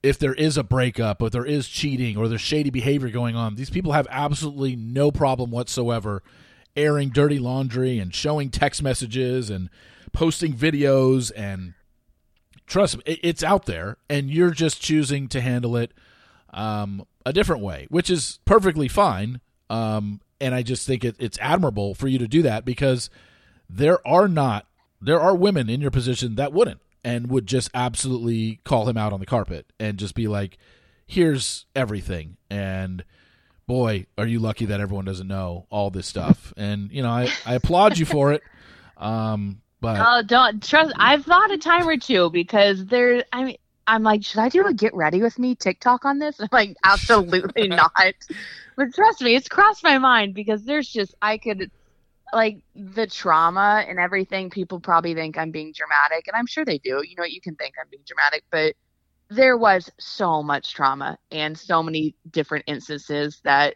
if there is a breakup, or there is cheating, or there's shady behavior going on, these people have absolutely no problem whatsoever airing dirty laundry and showing text messages and posting videos and trust me, it's out there, and you're just choosing to handle it um, a different way, which is perfectly fine. Um, and I just think it, it's admirable for you to do that because there are not there are women in your position that wouldn't and would just absolutely call him out on the carpet and just be like, "Here's everything." And boy, are you lucky that everyone doesn't know all this stuff. And you know, I I applaud you for it. Um, but Oh, don't trust. I've thought a time or two because there. I mean, I'm like, should I do a get ready with me TikTok on this? I'm like, absolutely not. But trust me, it's crossed my mind because there's just I could like the trauma and everything. People probably think I'm being dramatic, and I'm sure they do. You know, what you can think I'm being dramatic, but there was so much trauma and so many different instances that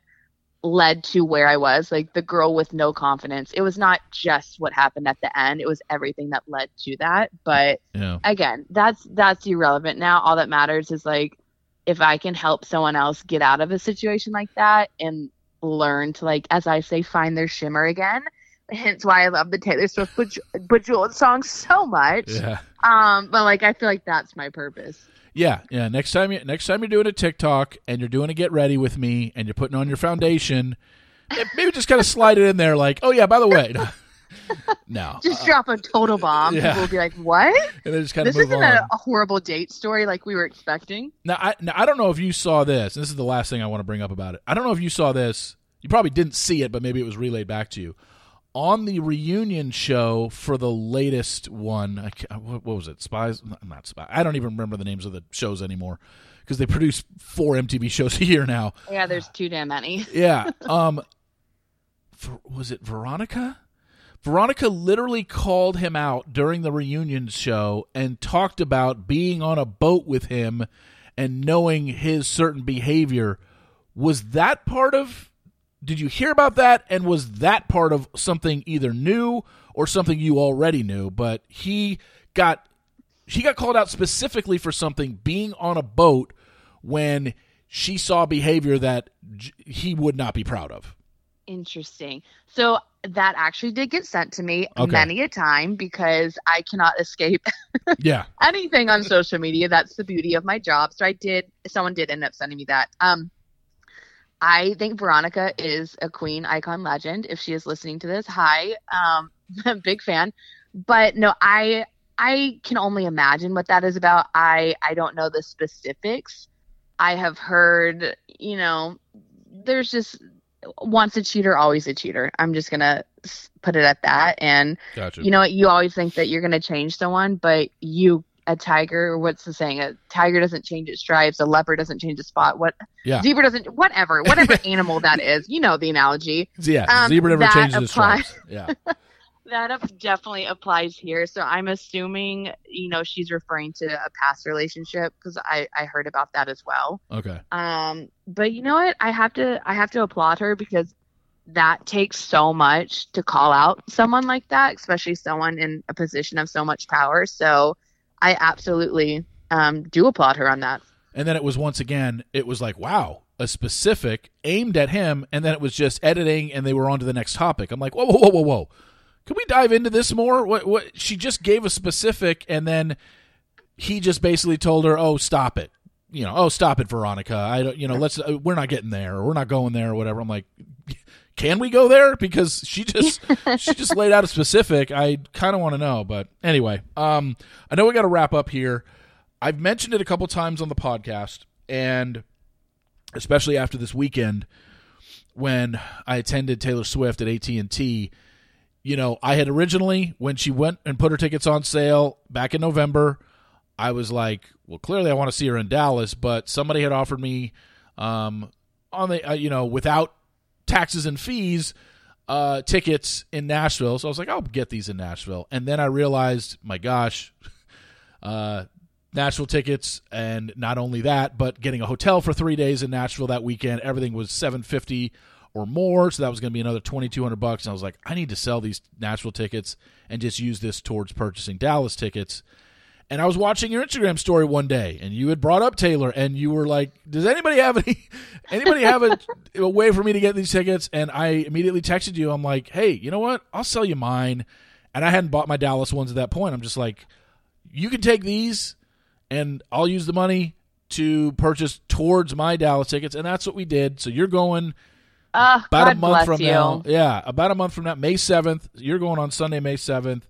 led to where I was, like the girl with no confidence. It was not just what happened at the end, it was everything that led to that. But Yeah. again, that's that's irrelevant now. All that matters is like if I can help someone else get out of a situation like that and learn to like as I say find their shimmer again. Hence why I love the Taylor Swift Bej- Bejeweled song so much. Yeah. Um, but like I feel like that's my purpose. Yeah, yeah. Next time you next time you're doing a TikTok and you're doing a get ready with me and you're putting on your foundation, eh, maybe just kind of slide it in there like, "Oh yeah, by the way." no. Just drop a total bomb. yeah. People will be like, "What? And then just kind of This move isn't on. a, a horrible date story like we were expecting." Now I, now, I don't know if you saw this. This is the last thing I want to bring up about it. I don't know if you saw this. You probably didn't see it, but maybe it was relayed back to you. On the reunion show for the latest one, I what, was it? Spies? Not Spies. I don't even remember the names of the shows anymore because they produce four MTV shows a year now. Yeah, there's too damn many. Yeah. Um, Ver- was it Veronica? Veronica literally called him out during the reunion show and talked about being on a boat with him and knowing his certain behavior. Was that part of? Did you hear about that? And was that part of something either new or something you already knew? But he got he got called out specifically for something being on a boat when she saw behavior that he would not be proud of. Interesting. So that actually did get sent to me Okay. many a time because I cannot escape Yeah. anything on social media. That's the beauty of my job. So I did. Someone did end up sending me that. Um, I think Veronica is a queen, icon, legend. If she is listening to this, hi, um, big fan. But no, I I can only imagine what that is about. I I don't know the specifics. I have heard, you know, there's just once a cheater, always a cheater. I'm just gonna put it at that. And Gotcha. you know, you always think that you're going to change someone, but you, a tiger, what's the saying? A tiger doesn't change its stripes. A leopard doesn't change its spot. What? Yeah. Zebra doesn't. Whatever. Whatever animal that is. You know the analogy. yeah. um, Zebra never changes its stripes. Yeah. That definitely applies here. So I'm assuming, you know, she's referring to a past relationship because I I heard about that as well. Okay. Um, but you know what? I have to I have to applaud her because that takes so much to call out someone like that, especially someone in a position of so much power. So I absolutely um, do applaud her on that. And then it was once again, it was like, wow, a specific aimed at him, and then it was just editing, and they were on to the next topic. I'm like, whoa, whoa, whoa, whoa, whoa. Can we dive into this more? What? What? She just gave a specific, and then he just basically told her, "Oh, stop it." You know, oh, stop it, Veronica. I don't. You know, let's. Uh, we're not getting there, or we're not going there, or whatever. I'm like, can we go there? Because she just she just laid out a specific. I kind of want to know, but anyway, um, I know we got to wrap up here. I've mentioned it a couple times on the podcast, and especially after this weekend when I attended Taylor Swift at AT and T. You know, I had originally when she went and put her tickets on sale back in November, I was like, well, clearly I want to see her in Dallas, but somebody had offered me um, on the uh, you know without taxes and fees uh, tickets in Nashville. So I was like, I'll get these in Nashville, and then I realized, my gosh, uh, Nashville tickets, and not only that, but getting a hotel for three days in Nashville that weekend. Everything was seven fifty or more, so that was going to be another twenty two hundred bucks. And I was like, I need to sell these Nashville tickets and just use this towards purchasing Dallas tickets. And I was watching your Instagram story one day, and you had brought up Taylor, and you were like, "Does anybody have any? Anybody have a, a way for me to get these tickets?" And I immediately texted you. I'm like, "Hey, you know what? I'll sell you mine." And I hadn't bought my Dallas ones at that point. I'm just like, "You can take these, and I'll use the money to purchase towards my Dallas tickets." And that's what we did. So you're going Uh, about God a month from you. now. Yeah, about a month from now, May seventh. You're going on Sunday, May seventh.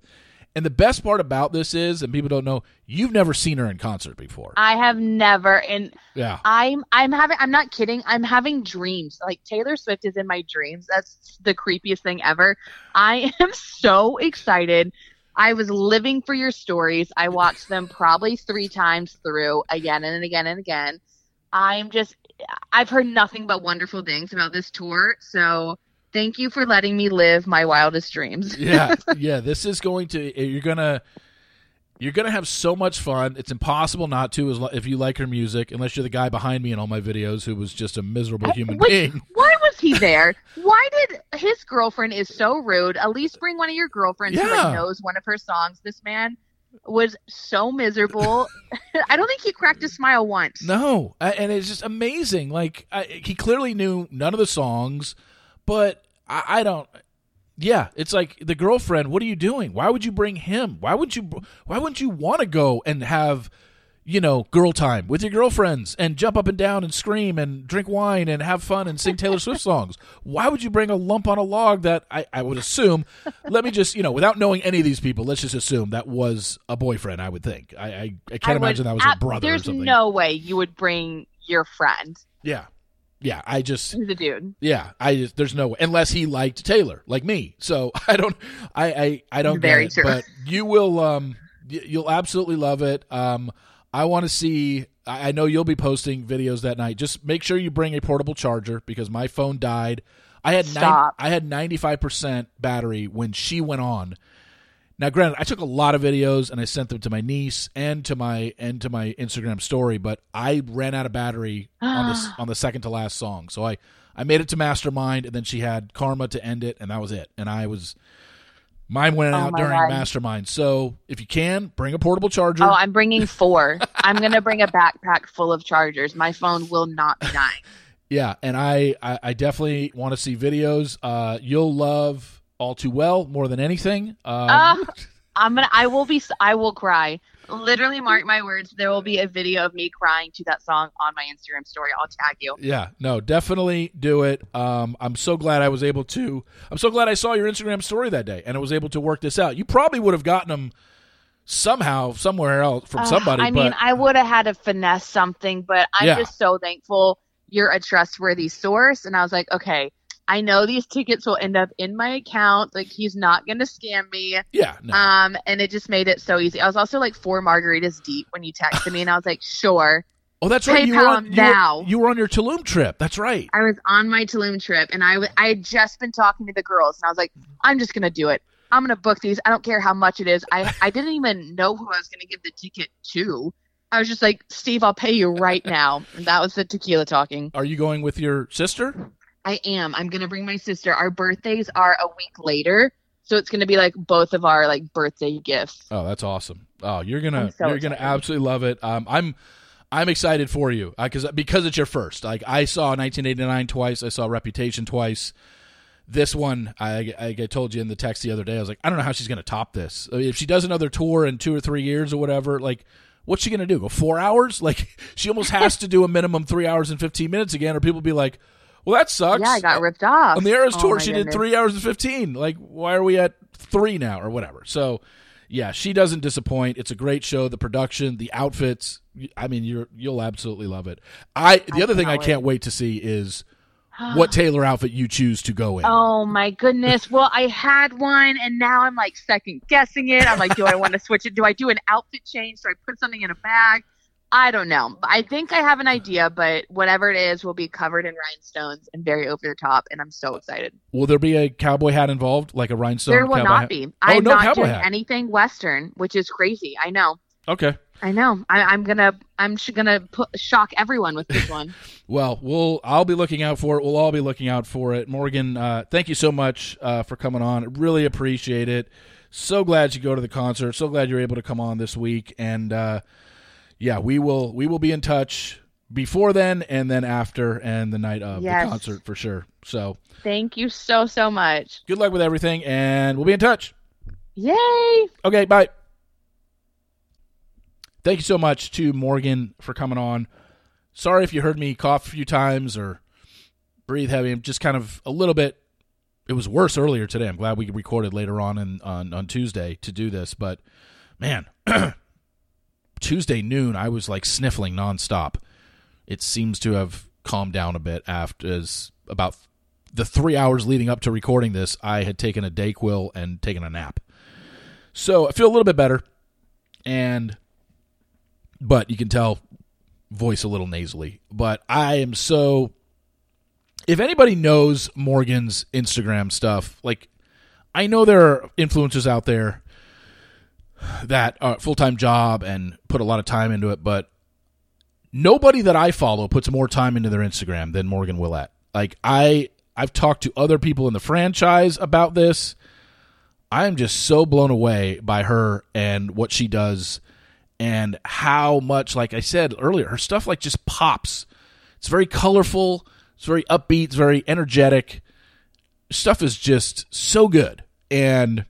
And the best part about this is, and people don't know, you've never seen her in concert before. I have never, and Yeah, I'm I'm having I'm not kidding. I'm having dreams. Like Taylor Swift is in my dreams. That's the creepiest thing ever. I am so excited I was living for your stories. I watched them probably three times through again and again and again. I'm just, I've heard nothing but wonderful things about this tour. So thank you for letting me live my wildest dreams. yeah, yeah. This is going to you're gonna you're gonna have so much fun. It's impossible not to, as if you like her music, unless you're the guy behind me in all my videos who was just a miserable uh, human Which- being. Why was he there? Why did his girlfriend is so rude? At least bring one of your girlfriends who Yeah. like, knows one of her songs. This man was so miserable. I don't think he cracked a smile once. No, and it's just amazing. Like I, he clearly knew none of the songs, but I, I don't. Yeah, it's like the girlfriend. What are you doing? Why would you bring him? Why would you? Why wouldn't you want to go and have, you know, girl time with your girlfriends and jump up and down and scream and drink wine and have fun and sing Taylor Swift songs? Why would you bring a lump on a log that I, I would assume? let me just, you know, without knowing any of these people, let's just assume that was a boyfriend. I would think. I I, I can't I would imagine that was a brother There's or something. no way you would bring your friend. Yeah. Yeah, I just He's a dude. yeah, I just there's no way unless he liked Taylor like me. So I don't I I, I don't Very get it, true. but you will um you'll absolutely love it. Um I want to see I know you'll be posting videos that night. Just make sure you bring a portable charger because my phone died. I had nine, Stop. I had 95% battery when she went on. Now, granted, I took a lot of videos and I sent them to my niece and to my and to my Instagram story, but I ran out of battery on the on the second to last song. So I I made it to Mastermind, and then she had Karma to end it, and that was it. And I was mine went Oh out during God. Mastermind. So if you can, bring a portable charger. Oh, I'm bringing four. I'm gonna bring a backpack full of chargers. My phone will not be dying. Yeah, and I I, I definitely want to see videos. Uh, you'll love all too well more than anything. Um, Ah, I'm gonna. I will be. I will cry. Literally, mark my words. There will be a video of me crying to that song on my Instagram story. I'll tag you. Yeah, no, definitely do it. Um, I'm so glad I was able to. I'm so glad I saw your Instagram story that day and I was able to work this out. You probably would have gotten them somehow, somewhere else from Uh, somebody. I but mean, I would have had to finesse something, but I'm Yeah. just so thankful you're a trustworthy source. And I was like, okay, I know these tickets will end up in my account. Like he's not gonna scam me. yeah, no, Um, and it just made it so easy. I was also like four margaritas deep when you texted me, and I was like, sure. oh, that's right. You were, on, you, now. were, you were on your Tulum trip. That's right. I was on my Tulum trip, and I wa- I had just been talking to the girls, and I was like, I'm just gonna do it. I'm gonna book these. I don't care how much it is. I I didn't even know who I was gonna give the ticket to. I was just like, Steve, I'll pay you right now. And that was the tequila talking. Are you going with your sister? I am. I'm gonna bring my sister. Our birthdays are a week later, so it's gonna be like both of our like birthday gifts. Oh, that's awesome. Oh, you're gonna so you're gonna absolutely love it. Um, I'm I'm excited for you because because it's your first. Like I saw 1989 twice. I saw Reputation twice. This one, I, I I told you in the text the other day. I was like, I don't know how she's gonna top this. I mean, if she does another tour in two or three years or whatever, like. What's she gonna do? Go four hours? Like she almost has to do a minimum three hours and fifteen minutes again, or people be like, "Well, that sucks." Yeah, I got ripped off. On the Eras Oh tour, she goodness. did three hours and fifteen. Like, why are we at three now or whatever? So, yeah, she doesn't disappoint. It's a great show. The production, the outfits. I mean, you're you'll absolutely love it. I the I other thing I can't wait to see is what Taylor outfit you choose to go in. Oh my goodness. Well, I had one and now I'm like second guessing it. I'm like, do I want to switch it? Do I do an outfit change? Do I put something in a bag? I don't know. I think I have an idea, but whatever it is will be covered in rhinestones and very over the top, and I'm so excited. Will there be a cowboy hat involved, like a rhinestone? there will not hat? be. Oh, I'm no not cowboy doing hat. anything Western, which is crazy. I know. Okay. I know. I, I'm gonna. I'm sh- gonna put, shock everyone with this one. Well, we'll I'll be looking out for it. We'll all be looking out for it. Morgan, uh, thank you so much uh, for coming on. Really appreciate it. So glad you go to the concert. So glad you're able to come on this week. And uh, yeah, we will we will be in touch before then and then after and the night of Yes. the concert for sure. So Thank you so so much. good luck with everything, and we'll be in touch. Yay! Okay, bye. Thank you so much to Morgan for coming on. Sorry if you heard me cough a few times or breathe heavy. I'm just kind of a little bit. It was worse earlier today. I'm glad we recorded later on in, on on Tuesday to do this, but man, Tuesday noon I was like sniffling nonstop. It seems to have calmed down a bit after as about the three hours leading up to recording this. I had taken a Dayquil and taken a nap. So I feel a little bit better, and but you can tell voice a little nasally. But I am so. If anybody knows Morgan's Instagram stuff, like I know there are influencers out there that uh, are full time job and put a lot of time into it, but nobody that I follow puts more time into their Instagram than Morgan Willett. Like I I've talked to other people in the franchise about this. I am just so blown away by her and what she does and how much like I said earlier, her stuff like just pops. It's very colorful, it's very upbeat, it's very energetic. Stuff is just so good. And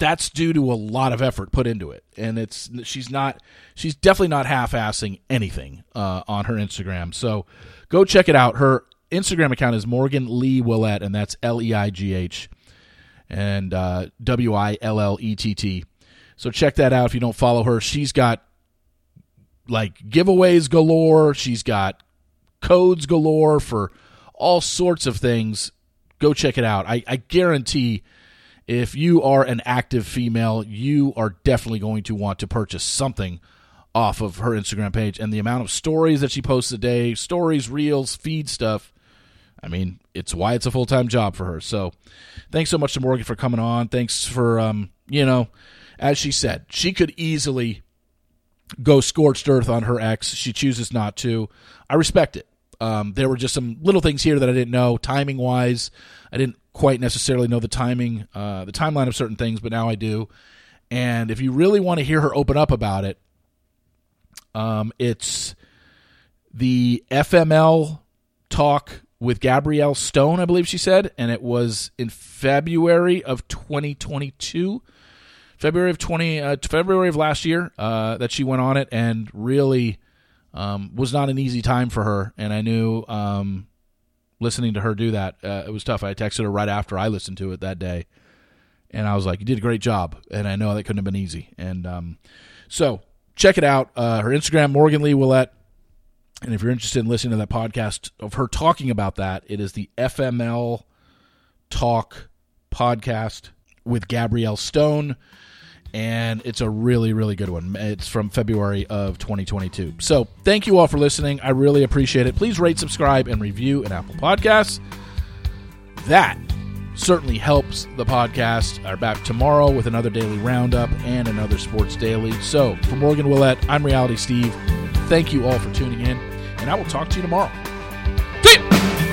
that's due to a lot of effort put into it, and it's she's not she's definitely not half-assing anything uh, on her Instagram. So go check it out. Her Instagram account is Morgan Leigh Willett, and that's L E I G H and uh, W I L L E T T. So check that out if you don't follow her. She's got like giveaways galore. She's got codes galore for all sorts of things. Go check it out. I, I guarantee if you are an active female, you are definitely going to want to purchase something off of her Instagram page. And the amount of stories that she posts a day, stories, reels, feed stuff. I mean, it's why it's a full time job for her. So, thanks so much to Morgan for coming on. Thanks for, um, you know, as she said, she could easily go scorched earth on her ex. She chooses not to. I respect it. Um, there were just some little things here that I didn't know, timing wise. I didn't quite necessarily know the timing, uh, the timeline of certain things, but now I do. And if you really want to hear her open up about it, um, it's the FML talk with Gabrielle Stone, I believe she said, and it was in February of 2022. February of 20 uh, February of last year uh, that she went on it and really um, was not an easy time for her and I knew um, listening to her do that. Uh, it was tough. I texted her right after I listened to it that day, and I was like, "You did a great job." And I know that couldn't have been easy. And um, so check it out. Uh, her Instagram, Morgan Leigh Willett. And if you're interested in listening to that podcast of her talking about that, it is the FML Talk podcast with Gabrielle Stone and it's a really really good one. It's from february of 2022 so thank you all for listening. I really appreciate it. Please rate subscribe and review in apple podcasts. That certainly helps the podcast. Are back tomorrow with another daily roundup and another sports daily. So for morgan willett i'm reality steve. Thank you all for tuning in and i will talk to you tomorrow. See ya!